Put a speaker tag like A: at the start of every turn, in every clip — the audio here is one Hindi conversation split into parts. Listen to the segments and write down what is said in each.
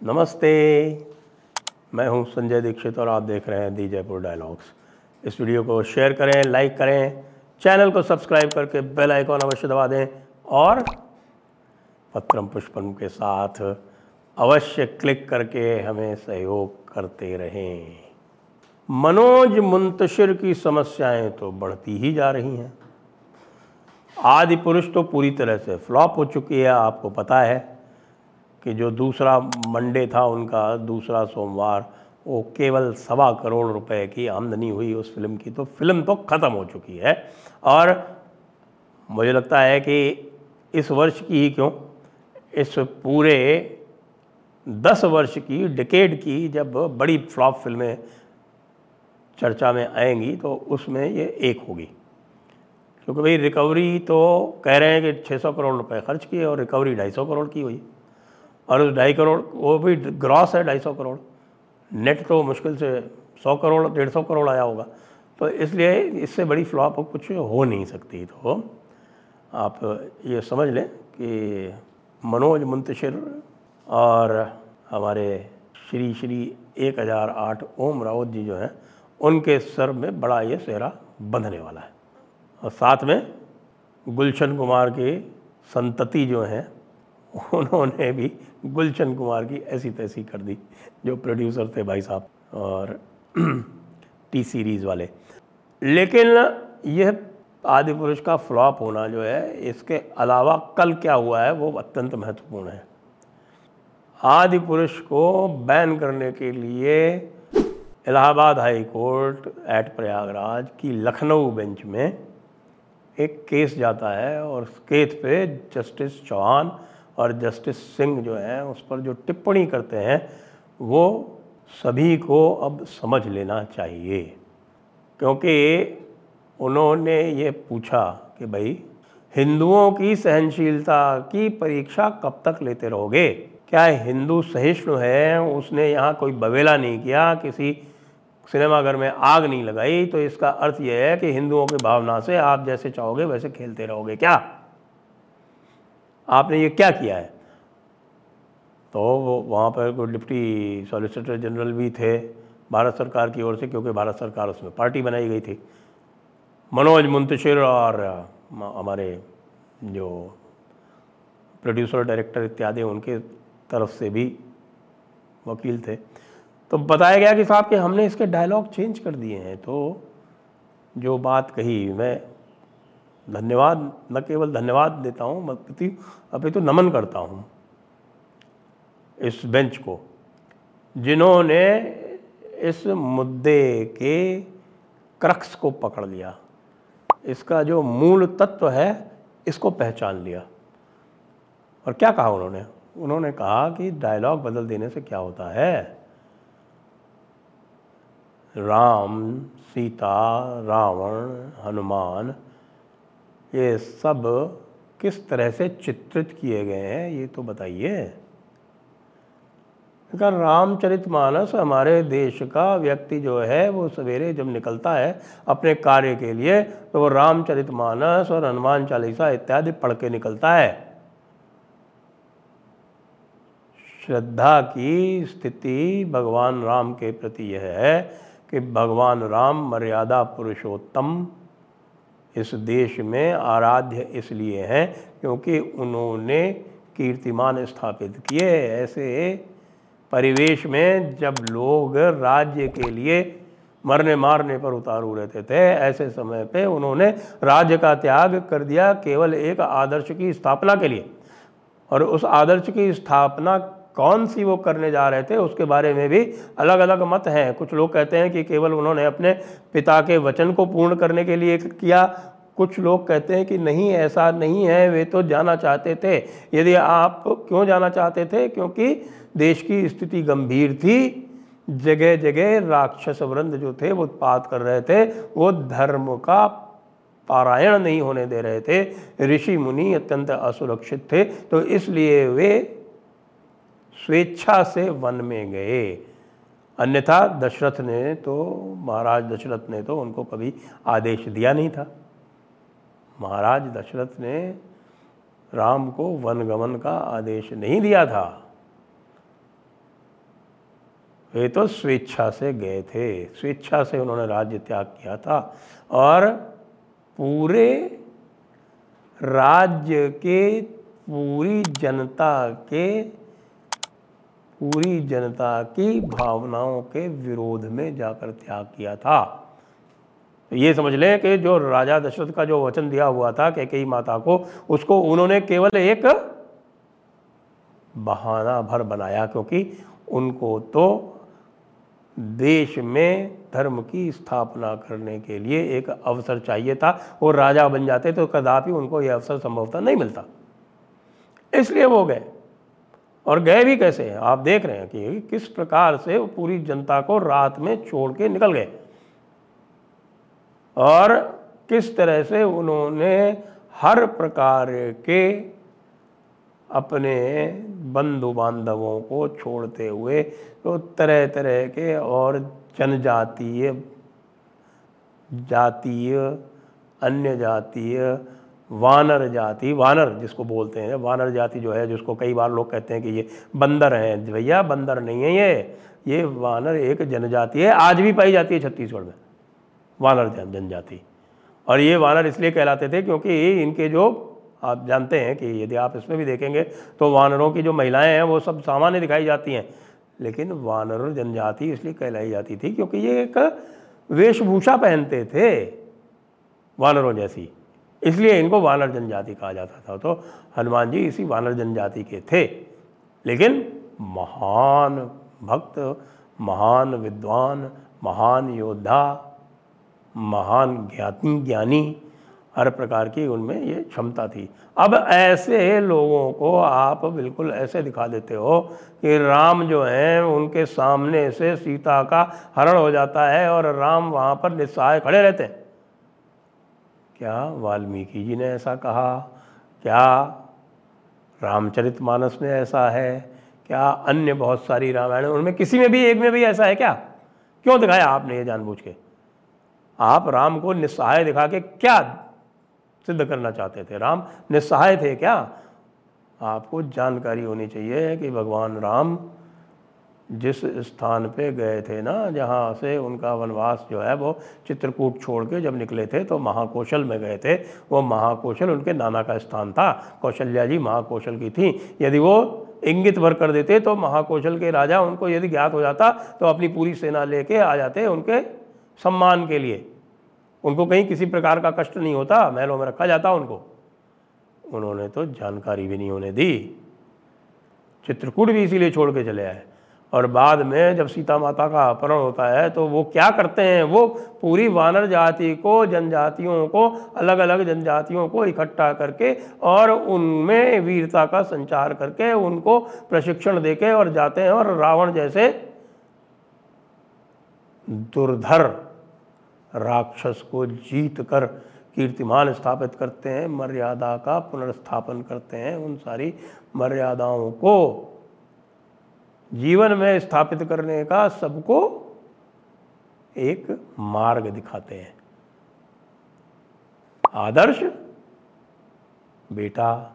A: नमस्ते। मैं हूँ संजय दीक्षित और आप देख रहे हैं दी जयपुर डायलॉग्स। इस वीडियो को शेयर करें, लाइक करें, चैनल को सब्सक्राइब करके बेल आइकॉन अवश्य दबा दें और पत्रम पुष्पम के साथ अवश्य क्लिक करके हमें सहयोग करते रहें। मनोज मुंतशिर की समस्याएँ तो बढ़ती ही जा रही हैं। आदि पुरुष तो पूरी तरह से फ्लॉप हो चुकी है, आपको पता है। कि जो दूसरा मंडे था उनका, दूसरा सोमवार, वो केवल सवा करोड़ रुपए की आमदनी हुई उस फ़िल्म की। तो फ़िल्म तो ख़त्म हो चुकी है और मुझे लगता है कि इस वर्ष की ही क्यों? इस पूरे दस वर्ष की डिकेड की जब बड़ी फ्लॉप फ़िल्में चर्चा में आएँगी तो उसमें ये एक होगी। क्योंकि भाई रिकवरी तो कह रहे हैं कि 600 करोड़ रुपए खर्च किए और रिकवरी 250 करोड़ की हुई। और ढाई करोड़, वो भी ग्रॉस है ढाई सौ करोड़। नेट तो मुश्किल से सौ करोड़, डेढ़ सौ करोड़ आया होगा। तो इसलिए इससे बड़ी फ्लॉप कुछ हो नहीं सकती। तो आप ये समझ लें कि मनोज मुंतशिर और हमारे श्री श्री एक हज़ार आठ ओम रावत जी जो हैं, उनके सर में बड़ा ये सेहरा बंधने वाला है। और साथ में गुलशन कुमार की संतति जो हैं उन्होंने भी गुलशन कुमार की ऐसी तैसी कर दी, जो प्रोड्यूसर थे भाई साहब और टी सीरीज़ वाले। लेकिन यह आदि पुरुष का फ्लॉप होना जो है, इसके अलावा कल क्या हुआ है, वो अत्यंत महत्वपूर्ण है। आदि पुरुष को बैन करने के लिए Allahabad high court at Prayagraj की लखनऊ बेंच में एक केस जाता है और उस केस पे जस्टिस चौहान और जस्टिस सिंह जो हैं, उस पर जो टिप्पणी करते हैं, वो सभी को अब समझ लेना चाहिए। क्योंकि उन्होंने ये पूछा कि भाई, हिंदुओं की सहनशीलता की परीक्षा कब तक लेते रहोगे? क्या हिंदू सहिष्णु है? उसने यहाँ कोई बवेला नहीं किया, किसी सिनेमाघर में आग नहीं लगाई तो इसका अर्थ यह है कि हिंदुओं की भावना से आप जैसे चाहोगे, वैसे खेलते रहोगे क्या? आपने ये क्या किया है? तो वहाँ पर कोई डिप्टी सॉलिसिटर जनरल भी थे भारत सरकार की ओर से, क्योंकि भारत सरकार उसमें पार्टी बनाई गई थी। मनोज मुंतशिर और हमारे जो प्रोड्यूसर, डायरेक्टर इत्यादि, उनके तरफ़ से भी वकील थे। तो बताया गया कि साहब कि हमने इसके डायलॉग चेंज कर दिए हैं। तो जो बात कही, मैं धन्यवाद, न केवल धन्यवाद देता हूँ अपितु तो नमन करता हूँ इस बेंच को, जिन्होंने इस मुद्दे के क्रक्स को पकड़ लिया, इसका जो मूल तत्व है, इसको पहचान लिया। और क्या कहा उन्होंने? उन्होंने कहा कि डायलॉग बदल देने से क्या होता है? राम, सीता, रावण, हनुमान ये सब किस तरह से चित्रित किए गए हैं, ये तो बताइए। अगर रामचरितमानस हमारे देश का व्यक्ति जो है, वो सवेरे जब निकलता है अपने कार्य के लिए तो वो रामचरित मानस और हनुमान चालीसा इत्यादि पढ़ के निकलता है। श्रद्धा की स्थिति भगवान राम के प्रति यह है कि भगवान राम मर्यादा पुरुषोत्तम इस देश में आराध्य इसलिए हैं क्योंकि उन्होंने कीर्तिमान स्थापित किए ऐसे परिवेश में जब लोग राज्य के लिए मरने मारने पर उतारू रहते थे, ऐसे समय पे उन्होंने राज्य का त्याग कर दिया केवल एक आदर्श की स्थापना के लिए। और उस आदर्श की स्थापना कौन सी वो करने जा रहे थे, उसके बारे में भी अलग अलग मत हैं। कुछ लोग कहते हैं कि केवल उन्होंने अपने पिता के वचन को पूर्ण करने के लिए किया। कुछ लोग कहते हैं कि नहीं, ऐसा नहीं है, वे तो जाना चाहते थे। यदि आप क्यों जाना चाहते थे? क्योंकि देश की स्थिति गंभीर थी। जगह जगह राक्षस वृंद जो थे, वो उत्पाद कर रहे थे। वो धर्म का पारायण नहीं होने दे रहे थे। ऋषि मुनि अत्यंत असुरक्षित थे तो इसलिए वे स्वेच्छा से वन में गए। अन्यथा दशरथ ने तो महाराज दशरथ ने तो उनको कभी आदेश दिया नहीं था। महाराज दशरथ ने राम को वनगमन का आदेश नहीं दिया था। वे तो स्वेच्छा से गए थे। स्वेच्छा से उन्होंने राज्य त्याग किया था और पूरे राज्य के, पूरी जनता के पूरी जनता की भावनाओं के विरोध में जाकर त्याग किया था। तो ये समझ लें कि जो राजा दशरथ का जो वचन दिया हुआ था कैकेयी माता को, उसको उन्होंने केवल एक बहाना भर बनाया क्योंकि उनको तो देश में धर्म की स्थापना करने के लिए एक अवसर चाहिए था वो राजा बन जाते तो कदापि उनको यह अवसर संभवतः नहीं मिलता। इसलिए वो गए। और गए भी कैसे हैं? आप देख रहे हैं कि किस प्रकार से वो पूरी जनता को रात में छोड़ के निकल गए। और किस तरह से उन्होंने हर प्रकार के अपने बंधु बांधवों को छोड़ते हुए तो तरह तरह के और जनजातीय, जातीय, अन्य जातीय वानर जाति, वानर जिसको बोलते हैं, वानर जाति जो है, जिसको कई बार लोग कहते हैं कि ये बंदर हैं। भैया, बंदर नहीं है ये। ये वानर एक जनजाति है। आज भी पाई जाती है छत्तीसगढ़ में, वानर जनजाति। और ये वानर इसलिए कहलाते थे क्योंकि इनके जो, आप जानते हैं कि यदि आप इसमें भी देखेंगे तो वानरों की जो महिलाएँ हैं, वो सब सामान्य दिखाई जाती हैं। लेकिन वानर जनजाति इसलिए कहलाई जाती थी क्योंकि ये एक वेशभूषा पहनते थे, वानरों जैसी। इसलिए इनको वानर जनजाति कहा जाता था। तो हनुमान जी इसी वानर जनजाति के थे। लेकिन महान भक्त, महान विद्वान, महान योद्धा, महान ज्ञाति, ज्ञानी, हर प्रकार की उनमें ये क्षमता थी। अब ऐसे लोगों को आप बिल्कुल ऐसे दिखा देते हो कि राम जो हैं, उनके सामने से सीता का हरण हो जाता है और राम वहाँ पर निस्सहाय खड़े रहते हैं। क्या वाल्मीकि जी ने ऐसा कहा? क्या रामचरित मानस में ऐसा है? क्या अन्य बहुत सारी रामायण उनमें किसी में भी, एक में भी ऐसा है क्या? क्यों दिखाया आपने ये जानबूझ के आप राम को निस्सहाय दिखा के क्या सिद्ध करना चाहते थे? राम निस्सहाय थे क्या? आपको जानकारी होनी चाहिए कि भगवान राम जिस स्थान पे गए थे ना, जहाँ से उनका वनवास जो है वो चित्रकूट छोड़ के जब निकले थे तो महाकौशल में गए थे। वो महाकौशल उनके नाना का स्थान था। कौशल्या जी महाकौशल की थी। यदि वो इंगित भर कर देते तो महाकौशल के राजा उनको यदि ज्ञात हो जाता तो अपनी पूरी सेना लेके आ जाते उनके सम्मान के लिए। उनको कहीं किसी प्रकार का कष्ट नहीं होता, महलों में रखा जाता उनको। उन्होंने तो जानकारी भी नहीं होने दी। चित्रकूट भी इसीलिए छोड़ के चले आए। और बाद में जब सीता माता का अपहरण होता है तो वो क्या करते हैं? वो पूरी वानर जाति को, जनजातियों को अलग अलग जनजातियों को इकट्ठा करके और उनमें वीरता का संचार करके उनको प्रशिक्षण देके और जाते हैं और रावण जैसे दुर्धर राक्षस को जीत कर कीर्तिमान स्थापित करते हैं, मर्यादा का पुनर्स्थापन करते हैं उन सारी मर्यादाओं को। जीवन में स्थापित करने का सबको एक मार्ग दिखाते हैं। आदर्श बेटा,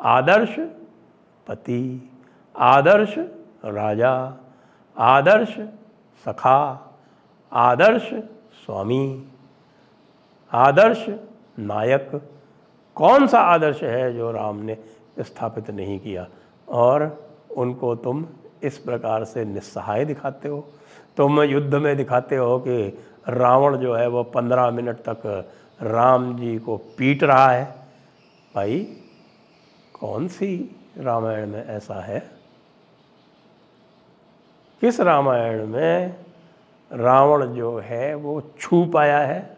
A: आदर्श पति, आदर्श राजा, आदर्श सखा, आदर्श स्वामी, आदर्श नायक, कौन सा आदर्श है जो राम ने स्थापित नहीं किया? और उनको तुम इस प्रकार से निस्सहाय दिखाते हो। तुम युद्ध में दिखाते हो कि रावण जो है वो पंद्रह मिनट तक राम जी को पीट रहा है। भाई, कौन सी रामायण में ऐसा है? किस रामायण में रावण जो है वो छू पाया है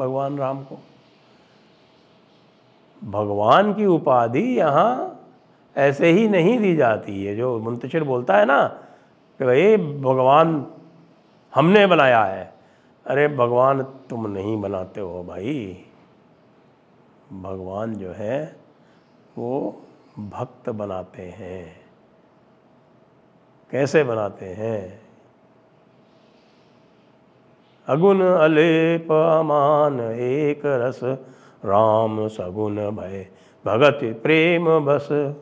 A: भगवान राम को? भगवान की उपाधि यहाँ ऐसे ही नहीं दी जाती है। जो मुंतशिर बोलता है ना कि भाई, भगवान हमने बनाया है। अरे, भगवान तुम नहीं बनाते हो भाई। भगवान जो है, वो भक्त बनाते हैं। कैसे बनाते हैं? अगुण अलेप अमान एक रस, राम सगुण भय, भगत प्रेम बस।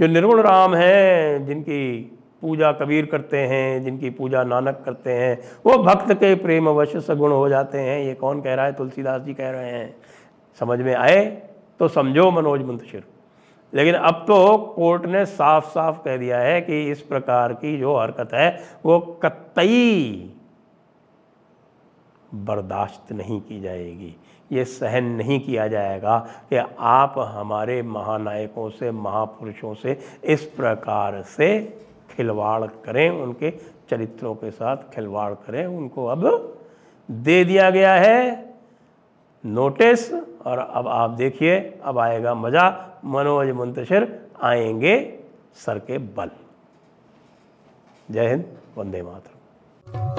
A: जो निर्गुण राम हैं, जिनकी पूजा कबीर करते हैं, जिनकी पूजा नानक करते हैं, वो भक्त के प्रेम अवश्य सगुण हो जाते हैं। ये कौन कह रहा है? तुलसीदास जी कह रहे हैं। समझ में आए? तो समझो मनोज मुंतशिर। लेकिन अब तो कोर्ट ने साफ़ साफ़ कह दिया है कि इस प्रकार की जो हरकत है, वो कतई बर्दाश्त नहीं की जाएगी। ये सहन नहीं किया जाएगा कि आप हमारे महानायकों से, महापुरुषों से इस प्रकार से खिलवाड़ करें, उनके चरित्रों के साथ खिलवाड़ करें। उनको अब दे दिया गया है नोटिस और अब आप देखिए, अब आएगा मज़ा। मनोज मुंतशिर आएँगे सर के बल। जय हिंद, वंदे मातरम।